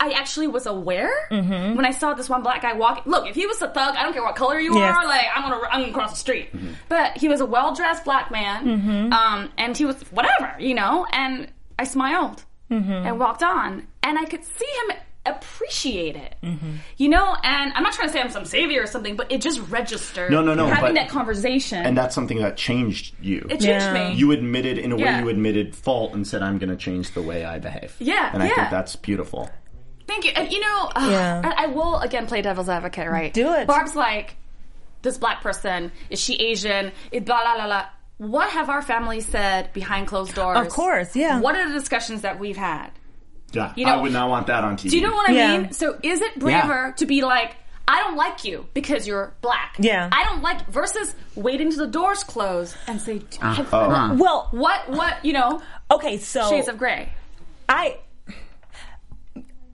I actually was aware Mm-hmm. when I saw this one black guy walking. Look, if he was a thug, I don't care what color you Yes. are. Like, I'm gonna, I'm gonna cross the street. Mm-hmm. But he was a well dressed black man, um, and he was whatever, you know. And I smiled Mm-hmm. and walked on, and I could see him appreciate it, Mm-hmm. you know. And I'm not trying to say I'm some savior or something, but it just registered. No, no, no, Having but- that conversation, and that's something that changed you. it changed Yeah. me. you admitted in a way you admitted fault and said i'm going to change the way i behave Yeah, and i yeah. think that's beautiful Thank you. And you know, uh, Yeah. I, I will again play devil's advocate, right? Do it. Barb's like, this black person, is she Asian? It, blah, blah, blah, blah. What have our families said behind closed doors? Of course, yeah. What are the discussions that we've had? yeah You know- i would not want that on tv Do you know what I Yeah. mean? So is it braver to be like, I don't like you because you're black. Yeah. I don't like versus waiting till the doors close and say, have- Oh. Well, what, what, you know, okay, so shades of gray. I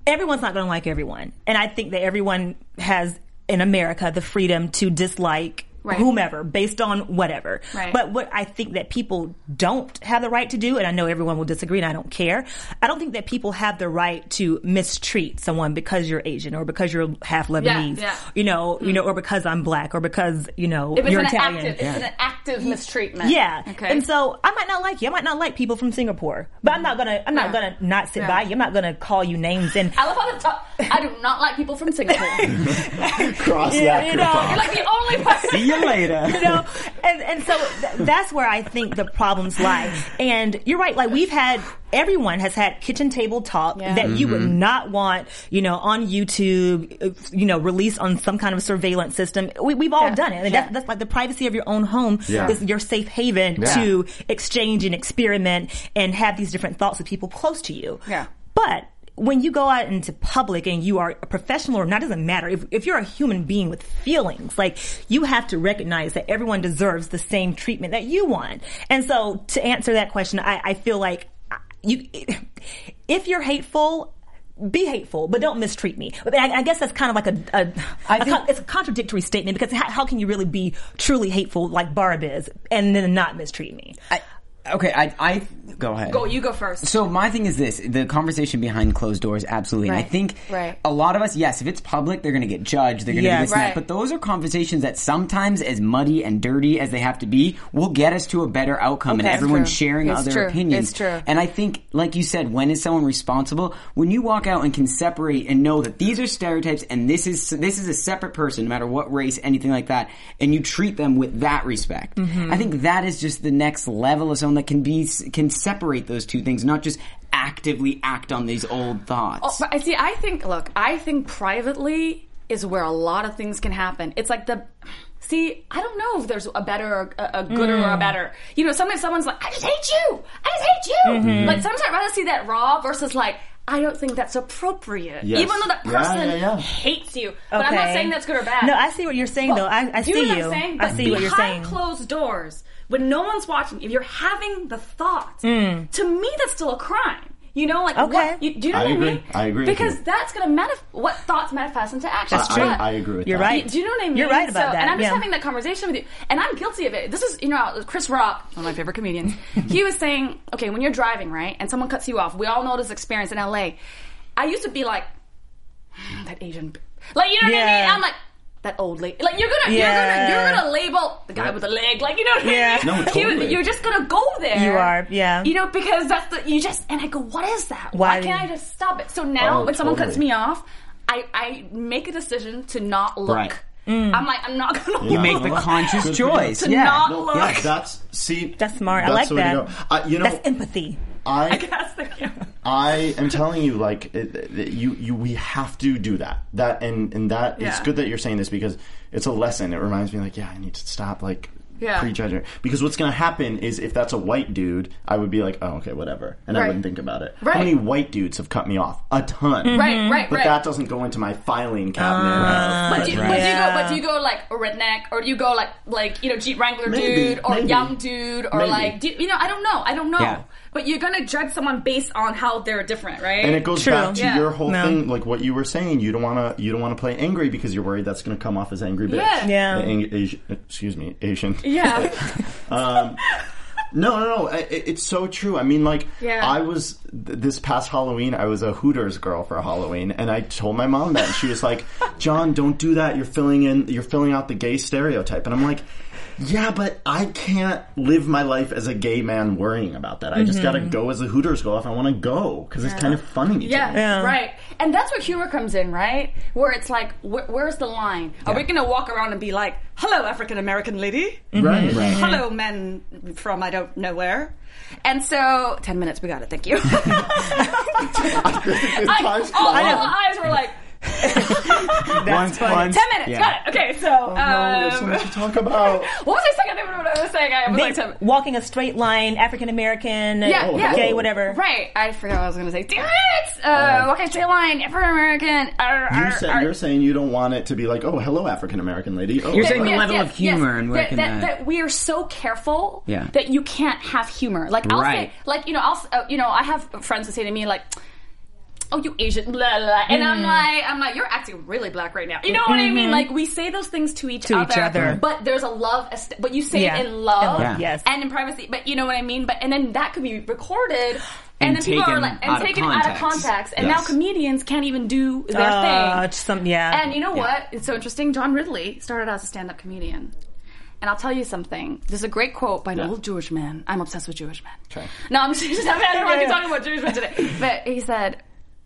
everyone's not going to like everyone, and I think that everyone has in America the freedom to dislike Right. whomever based on whatever. Right. But what I think that people don't have the right to do, and I know everyone will disagree, and I don't care. I don't think that people have the right to mistreat someone because you're Asian or because you're half Lebanese, yeah. you know, you mm. know, or because I'm black or because you know, if you're an Italian. active, it's an active mistreatment. Yeah. Okay. And so I might not like you. I might not like people from Singapore. But I'm not gonna I'm not Yeah. gonna not sit Yeah. by you. I'm not gonna call you names and I love how the top, I do not like people from Singapore. cross Yeah, that you know, off. You're like the only person. See you later. you know, and and so th- that's where I think the problems lie. And you're right. Like we've had, everyone has had kitchen table talk Yeah. that you would Mm-hmm. not want, you know, on YouTube, uh, you know, released on some kind of surveillance system. We, we've all Yeah. done it. I mean, Yeah. that's, that's like the privacy of your own home Yeah. is your safe haven Yeah. to exchange and experiment and have these different thoughts with people close to you. Yeah. But when you go out into public and you are a professional or not, doesn't matter. If, if you're a human being with feelings, like you have to recognize that everyone deserves the same treatment that you want. And so to answer that question, I, I feel like you, if you're hateful, be hateful, but don't mistreat me. But I, I guess that's kind of like a, a, I a think- con- it's a contradictory statement because how, how can you really be truly hateful like Barb is and then not mistreat me? I, okay, I, I go ahead. Go, you go first. So my thing is this: the conversation behind closed doors, absolutely. And I think Right. a lot of us, yes, if it's public, they're going to get judged. They're going to Yes. do this and Right. that. But those are conversations that sometimes, as muddy and dirty as they have to be, will get us to a better outcome. Okay. and everyone's true. sharing It's other true. opinions. It's true. And I think, like you said, when is someone responsible? When you walk out and can separate and know that these are stereotypes and this is this is a separate person, no matter what race, anything like that, and you treat them with that respect. Mm-hmm. I think that is just the next level of someone that can be can separate those two things, not just actively act on these old thoughts. Oh, but I see. I think. Look, I think privately is where a lot of things can happen. It's like the. See, I don't know if there's a better, a, a gooder, or a mm. better. You know, sometimes someone's like, "I just hate you. I just hate you." Mm-hmm. Like sometimes I'd rather see that raw versus like. I don't think that's appropriate, Yes. even though that person yeah, yeah. hates you. But I'm not saying that's good or bad. No, I see what you're saying though. I, I Do see you know you. I'm saying? I see what you're saying. Behind closed doors, when no one's watching, if you're having the thought, Hmm. to me that's still a crime. You know, like Okay. what? You, do you know I what agree. I mean? I agree with Because you. that's going to manif- what thoughts manifest into action. That's I, true. I agree with You're that. right. Do you know what I mean? You're right about so, that, And I'm just yeah. having that conversation with you, and I'm guilty of it. This is, you know, Chris Rock, one of my favorite comedians. he was saying, okay, when you're driving, right, and someone cuts you off, we all know this experience in LA. I used to be like, "Hmm, that Asian, like you know what I mean? I'm like. That old lady, like you're gonna, Yeah. you're gonna, you're gonna label the guy with the leg, like you know what Yeah. I mean? No, You- totally. you're just gonna go there. You are, yeah. You know, because that's the you just and I go, what is that? Why Why, can't I just stop it? So now Oh, when someone cuts me off, I I make a decision to not look. Right. Mm. I'm like, I'm not gonna. you look. make the conscious good for you. choice. To yeah. not No, look. yeah, that's see. That's smart. I like the way to that. you know, That's empathy. I That's the camera. I am telling you, like it, it- you, you, we have to do that. That and and that it's good that you're saying this because it's a lesson. It reminds me, like, yeah, I need to stop like Yeah. prejudging. Because what's going to happen is if that's a white dude, I would be like, oh, okay, whatever, and I wouldn't think about it. Right. How many white dudes have cut me off? A ton. Mm-hmm. Right, right, But right. that doesn't go into my filing cabinet. Uh, But do, you, Right. but do you go? But do you go like a redneck, or do you go like like you know Jeep Wrangler Maybe, dude, or maybe. young dude, or Maybe. like do, you know? I don't know. I don't know. Yeah. But you're gonna judge someone based on how they're different, right? And it goes True. back to Yeah. your whole No. thing, like what you were saying. You don't want to. You don't want to play angry because you're worried that's going to come off as angry bitch. Yeah. Yeah. Ang- Asi- excuse me, Asian. yeah. Um, no, no, no. It, it's so true. I mean, like, Yeah. I was th- this past Halloween. I was a Hooters girl for Halloween, and I told my mom that, and she was like, "John, don't do that. You're filling in. You're filling out the gay stereotype." And I'm like. Yeah, but I can't live my life as a gay man worrying about that. I just gotta mm-hmm. go as a Hooters girl if I want to go because it's kind of funny. to Yeah, me. Yeah. right. And that's where humor comes in, right? Where it's like, wh- where's the line? Are we going to walk around and be like, "Hello, African American lady. Mm-hmm. Right, mm-hmm. right. Hello, men from I don't know where." And so, ten minutes, we got it. Thank you. This I, time's all, all the eyes were like, Once, once, ten minutes, yeah. got it. Okay, so, Oh, no, there's so um, much to talk about. what was I saying? I don't remember what I was saying. I was They- like, ten- walking a straight line, African American, Yeah, Oh, yeah. gay, whatever. Right, I forgot what I was going to say. Damn it! Uh, walking a straight line, African American. You said, you're saying you don't want it to be like, oh, hello, African American lady. Oh, You're saying the hello. level of humor and that, working that, that. that we are so careful Yeah. that you can't have humor. Like I'll Right. say, like you know, I'll uh, you know, I have friends who say to me like. Oh, you Asian, blah, blah, blah. and I'm Mm. like, I'm like, you're acting really black right now. You know what I mean? Like, we say those things to each Mm-hmm. To other, each other. but there's a love, but you say Yeah. it in love, love, yes. and in privacy. But you know what I mean? But and then that could be recorded, and, And then people are like, and taken out of context. and now comedians can't even do their Uh, thing. some, yeah. And you know what? It's so interesting. John Ridley started out as a stand-up comedian. And I'll tell you something. There's a great quote by an Yeah. old Jewish man. I'm obsessed with Jewish men. Okay. No, I'm just, just I don't want to Yeah, be yeah. talking about Jewish men today. But he said,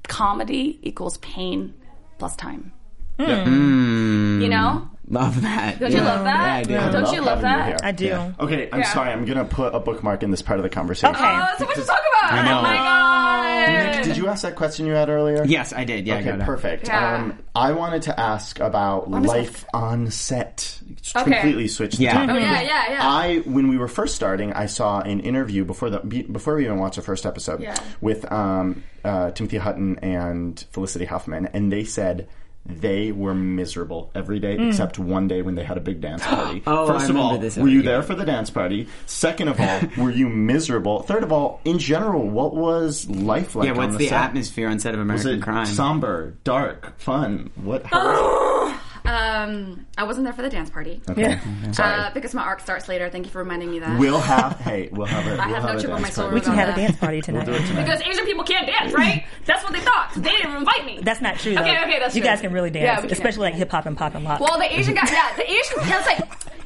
comedy equals pain plus time. Hmm. You know? Love that. Don't you love that? Yeah, I do. Yeah. Don't you love having that? here. I do. Okay, I'm Yeah. sorry. I'm gonna put a bookmark in this part of the conversation. Okay. Oh, so much to talk about. I know. Oh my god. Did you ask that question you had earlier? Yes, I did. Yeah, I Okay, got it. perfect. Yeah. Um, I wanted to ask about is life on set. Okay. Completely switched. Yeah. the Oh topic. yeah, yeah, yeah. I, when we were first starting, I saw an interview before the be- before we even watched the first episode Yeah. with um, uh, Timothy Hutton and Felicity Huffman, and they said they were miserable every day mm. except one day when they had a big dance party. Oh, First I of all, this were you there for the dance party? Second of all, were you miserable? Third of all, in general, what was life like? Yeah, what's the, the atmosphere on set of American Crime? somber, dark, fun? What? Oh, How Um, I wasn't there for the dance party. okay. Sorry. Uh, because my arc starts later. Thank you for reminding me that. we'll have. Hey, we'll have a. I we'll have no a chip on dance my shoulder party. we can about have a dance party tonight. do it tonight. Because Asian people can't dance, right? That's what they thought. They didn't invite me. That's not true. Though. Okay, okay, that's you true. You guys can really dance, Yeah, we can. especially like hip hop and pop and lock. well, the Asian guy, yeah, the Asian. I was like,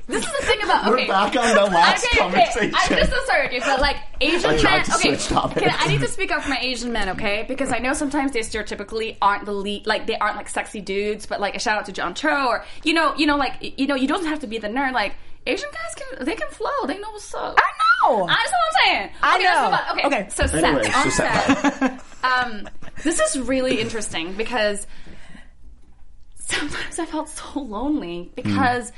this is the thing about. We're back on the last okay, conversation. Okay. I'm just so sorry, but like Asian I men. to Okay, topics. can, I need to speak up for my Asian men, okay? Because I know sometimes they stereotypically aren't the lead, like they aren't like sexy dudes. But like a shout out to John Cho, or you know, you know, like you know, you don't have to be the nerd. Like Asian guys can, they can flow. They know what's up. I know. That's what I'm saying. I okay, know. move on. Okay, Okay. so set Anyway, on so set. set. um, this is really interesting because sometimes I felt so lonely because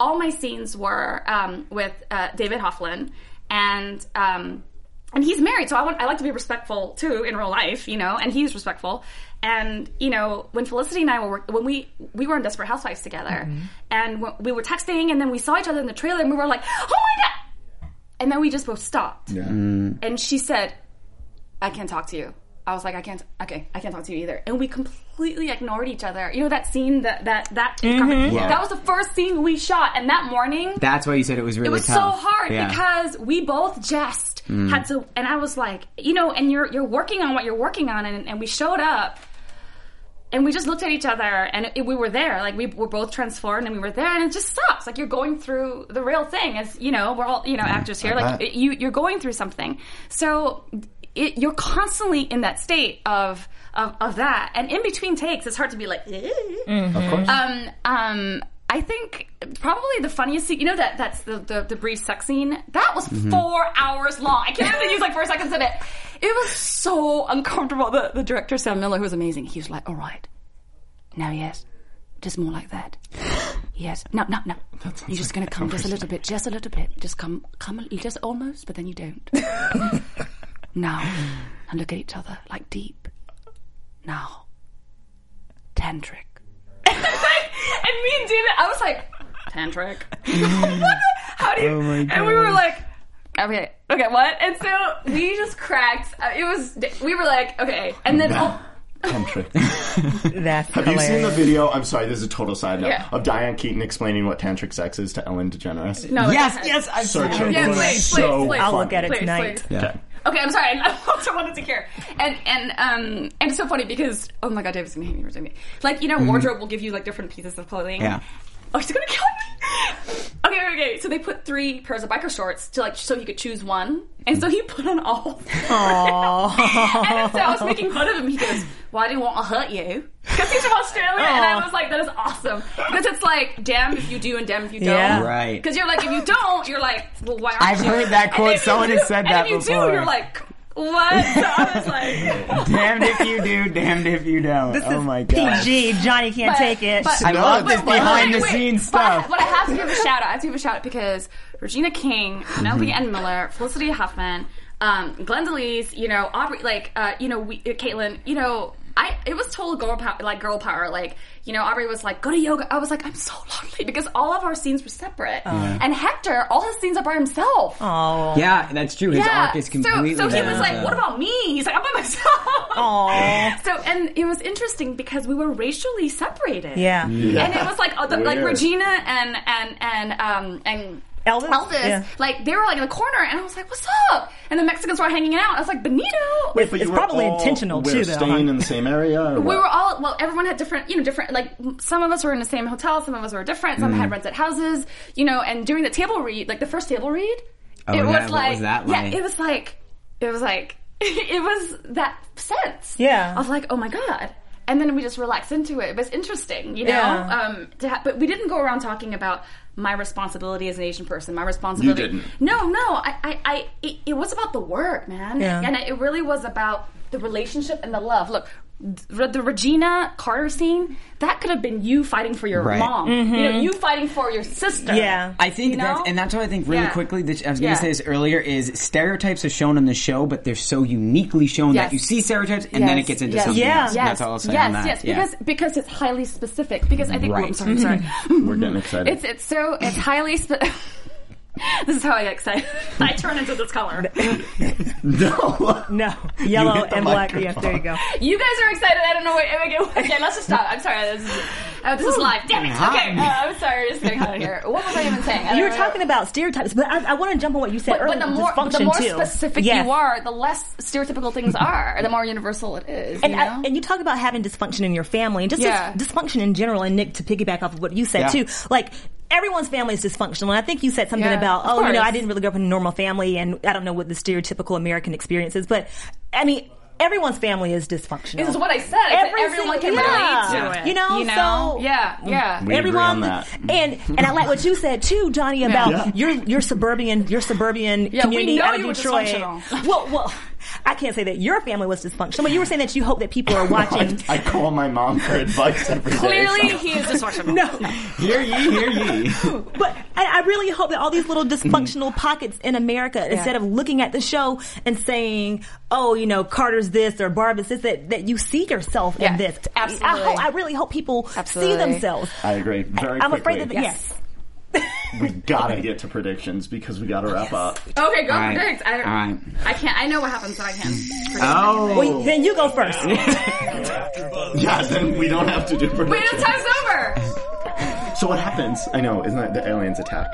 all my scenes were um, with uh, David Hoffman and. Um, and he's married, so I want I like to be respectful too in real life, you know. And he's respectful. And you know, when Felicity and I were when we we were in Desperate Housewives together, and we were texting, and then we saw each other in the trailer, and we were like, "Oh my god!" And then we just both stopped. Yeah. And she said, I can't talk to you. I was like, I can't, okay, I can't talk to you either. And we completely ignored each other. You know that scene, that, that, that, mm-hmm. Yeah. that was the first scene we shot. And that morning, That's why you said it was really it was tough. so hard Yeah. because we both just mm. had to, and I was like, you know, and you're, you're working on what you're working on. And, and we showed up and we just looked at each other and it, we were there. Like we were both transformed and we were there and it just sucks. Like you're going through the real thing as, you know, we're all, you know, mm, actors here. I Like bet. you, you're going through something. So it, you're constantly in that state of, of, of that. And in between takes, it's hard to be like, Of course. um, um, I think probably the funniest scene, you know that that's the the, the brief sex scene. That was four hours long. I can't even use like four seconds of it. It was so uncomfortable. The the director Sam Miller, who was amazing, he was like, "All right, now yes, just more like that. Yes, no, no, no. You're just gonna come just a little bit, just a little bit. Just come, come, a- just almost, but then you don't. now, and look at each other like deep. Now, tantric. and me and David, I was like, tantric. What the- How do you? Oh my and we were like, Okay, okay, what? And so we just cracked. Uh, it was we were like, okay, and then oh, Tantric. That's Have you seen the video? I'm sorry, this is a total side note Yeah. of Diane Keaton explaining what tantric sex is to Ellen DeGeneres. no, Yes, yes, I've Search seen it. it. Yeah, It please, so please, please. I'll look at it Please, tonight. please. Okay. Okay, I'm sorry. I also wanted to hear, and and um and it's so funny because oh my god, David's gonna hate me for saying it. Like you know, wardrobe will give you like different pieces of clothing. Yeah. Oh, she's gonna kill me. Okay, okay, okay. So they put three pairs of biker shorts to like so he could choose one, and so he put on all. Aww. and so I was making fun of him. He goes, "Well, I didn't want to hurt you," because he's from Australia, and I was like, "That is awesome," because it's like, "Damn if you do and damn if you don't." Yeah. Right. Because you're like, if you don't, you're like, well, why aren't I've you? heard that quote. if you Someone has do- said and that if you before. do, you're like, what? So I was like, damned if you do, damned if you don't. This oh is my god. PG. Johnny can't But- take it. but- I No, love this fine. behind the Wait, scenes but I- stuff. But I have to give a shout out. I have to give a shout out because Regina King, Penelope Ann Miller, Felicity Huffman, um, Glenda Lees, you know, Aubrey, like, uh, you know, we, uh, Caitlin, you know, I it was total girl power, like girl power. Like, you know, Aubrey was like, go to yoga. I was like, I'm so lonely because all of our scenes were separate, and Hector, all his scenes are by himself. oh. Yeah, that's true. His Yeah. arc is completely. so, so he was like, "What about me?" He's like, "I'm by myself." Aw. So, and it was interesting because we were racially separated. Yeah. and it was like, uh, the, like Regina and and and um and. Elvis? Elvis, Yeah. like they were like in the corner, and I was like, "What's up?" And the Mexicans were hanging out. I was like, "Benito." Wait, but It's you were probably all intentional, where, too, though, Staying huh? in the same area? Or we were all well. Everyone had different, you know, different. Like some of us were in the same hotel, some of us were different. Some Mm. had rented houses, you know. And during the table read, like the first table read, Oh, it yeah, was what like, was that yeah, like? it was like, it was like, it was that sense, Yeah. of like, oh my god. And then we just relaxed into it. It was interesting, you know. Yeah. Um, to ha- but we didn't go around talking about my responsibility as an Asian person. My responsibility. You didn't. No, no. I, I, I it, it was about the work, man. Yeah. And it really was about the relationship and the love. Look, the, the Regina Carter scene, that could have been you fighting for your Right. mom. Mm-hmm. You know, you fighting for your sister. Yeah. I think You that's, know? and that's what I think really Yeah. quickly. That I was going Yeah. to say this earlier is stereotypes are shown in the show, but they're so uniquely shown Yes. that you see stereotypes and then it gets into yes, something Yeah. else. Yes, That's all I'll say yes, on that. yes, Yeah. because because it's highly specific. Because I think, oh, I'm sorry, I'm sorry. We're getting excited. It's it's so it's highly. Spe- this is how I get excited. I turn into this color. no. No. Yellow hit the and black. microphone. Yes, there you go. You guys are excited. I don't know what. Okay, okay let's just stop. I'm sorry. This is, uh, this is live. Damn it. Okay. Uh, I'm sorry. It's getting hot in here. What was I even saying? I You were know. talking about stereotypes, but I, I want to jump on what you said But, earlier. but the more the more too. specific Yes. you are, the less stereotypical things are. The more universal it is. And, you I, and you talk about having dysfunction in your family and just Yeah. dysfunction in general. And Nick, to piggyback off of what you said Yeah. too, like everyone's family is dysfunctional. And I think you said something Yeah, about, oh, you know. I didn't really grow up in a normal family, and I don't know what the stereotypical American experience is. But I mean, everyone's family is dysfunctional. This is what I said. I said Every everyone can yeah. relate to it. You know, you know? so- yeah, mm. yeah. We agree Everyone, on that. and and I like what you said too, Johnny, about Yeah. your your suburban your suburban Yeah, we community know out of you were Detroit. dysfunctional. Well, well, I can't say that your family was dysfunctional, but you were saying that you hope that people are watching. I, I call my mom for advice every day. Clearly, so- he is dysfunctional. no, Hear ye, hear ye. but I, I really hope that all these little dysfunctional pockets in America, instead of looking at the show and saying, "Oh, you know, Carter's this or Barb is this," that, that you see yourself Yeah, in this. absolutely. I, hope, I really hope people Absolutely. see themselves. I agree. Very I'm quickly. afraid that yes. We gotta get to predictions because we gotta wrap up. Okay, go All right. predict. I, All right. I can't. I know what happens, but I can't. predict Oh. anything. Well, then you go first. Yeah, then we don't have to do predictions. Wait, the time's over. So what happens? I know, isn't it the aliens attack?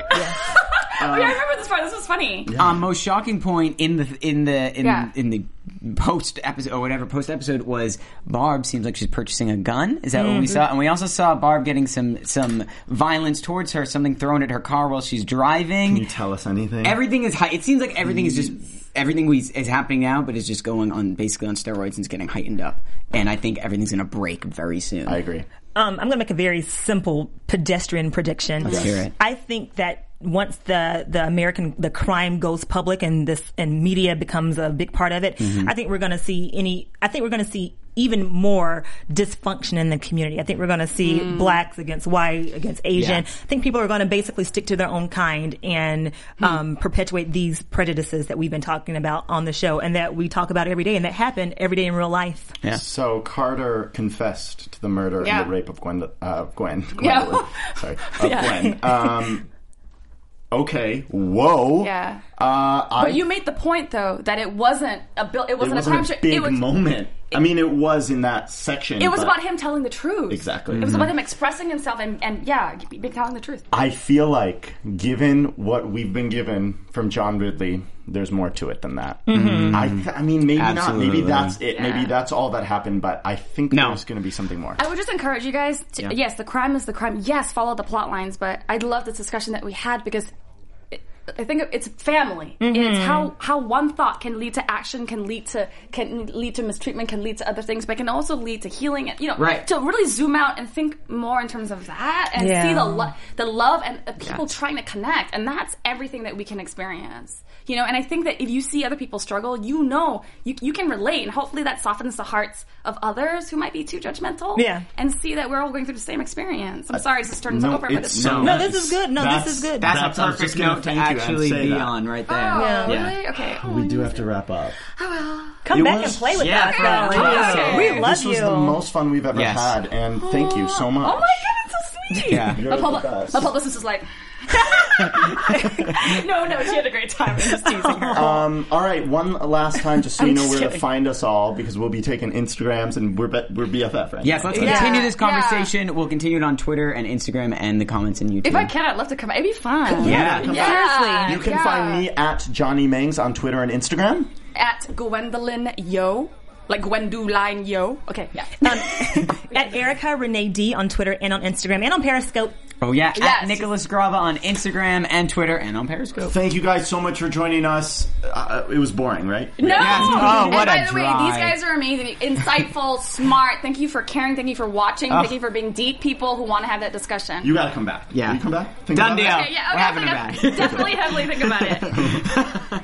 Oh yeah, I remember this part. This was funny. Um, most shocking point in the in the in, Yeah. in the post episode or whatever post episode was Barb seems like she's purchasing a gun. Is that what Mm-hmm. we saw? And we also saw Barb getting some some violence towards her, something thrown at her car while she's driving. Can you tell us anything? everything is high. It seems like everything is just everything we, is happening now, but it's just going on basically on steroids and it's getting heightened up. And I think everything's going to break very soon. I agree. Um, I'm going to make a very simple pedestrian prediction. Let's hear it. I think that once the the American the crime goes public and this and media becomes a big part of it, Mm-hmm. I think we're going to see any. I think we're going to see even more dysfunction in the community. I think we're going to see blacks against white against Asian. Yeah. I think people are going to basically stick to their own kind and Hmm. um, perpetuate these prejudices that we've been talking about on the show and that we talk about every day and that happen every day in real life. Yeah. So Carter confessed to the murder Yeah. and the rape of Gwen. Uh, Gwen. Yeah. Sorry, of Yeah. Gwen. Um, okay, whoa. Yeah. Uh, I, But you made the point though that it wasn't a bill. It it wasn't, wasn't a a crime show. big it was moment. I mean, it was in that section. It was about him telling the truth. Exactly. It was about mm-hmm. him expressing himself and, and yeah, be telling the truth. I feel like, given what we've been given from John Ridley, there's more to it than that. Mm-hmm. I, I mean, maybe not. Absolutely. Maybe that's it. Maybe that's all that happened. But I think No. there's going to be something more. I would just encourage you guys to, yes, the crime is the crime. Yes, follow the plot lines, but I love this discussion that we had because it, I think it's family. Mm-hmm. It's how, how one thought can lead to action, can lead to, can lead to mistreatment, can lead to other things, but can also lead to healing and, you know, Right. to really zoom out and think more in terms of that and Yeah. see the, lo- the love and the people trying to connect. And that's everything that we can experience. You know, and I think that if you see other people struggle, you know, you, you can relate and hopefully that softens the hearts of others who might be too judgmental. Yeah. And see that we're all going through the same experience. I'm uh, sorry, this is turning no, over, but it's it's so No, this is good. No, this is good. That's, That's- a I was perfect note to thank you and actually be that. on right there. Oh, Yeah. really? Okay. Oh, we do have to wrap up. Oh, come It back was- and play with Yeah, us, come though. Okay. We love this you. was the most fun we've ever Yes. had, and thank you so oh, much. Oh my god, it's so sweet. Yeah. You're My, the publi- best. my publicist is like, no, no, she had a great time. I'm just teasing her. Um, all right, one last time, just so you know just where to find us all, because we'll be taking Instagrams and we're be- we're BFF, right? Yes, let's Yeah. continue this Yeah. conversation. We'll continue it on Twitter and Instagram and the comments in YouTube. if I can, I'd love to come. It'd be fun. Yeah. Come Yeah. Seriously. You can Yeah. find me at Johnny Mangs on Twitter and Instagram. at Gwendolyn Yeo, like when do line Yeo. Okay, yeah. Um, at Erica Renee D on Twitter and on Instagram and on Periscope. Oh yeah, Yes. at Nicholas Grava on Instagram and Twitter and on Periscope. Thank you guys so much for joining us. Uh, it was boring, right? No. Yes. Oh, and what by a the way, these guys are amazing, insightful, smart. Thank you for caring. Thank you for watching. Thank you for being deep people who want to have that discussion. You gotta come back. Yeah. Will you come back? Think Done about deal. it? Okay, yeah, We're okay, having I'll it think back. Definitely heavily think about it.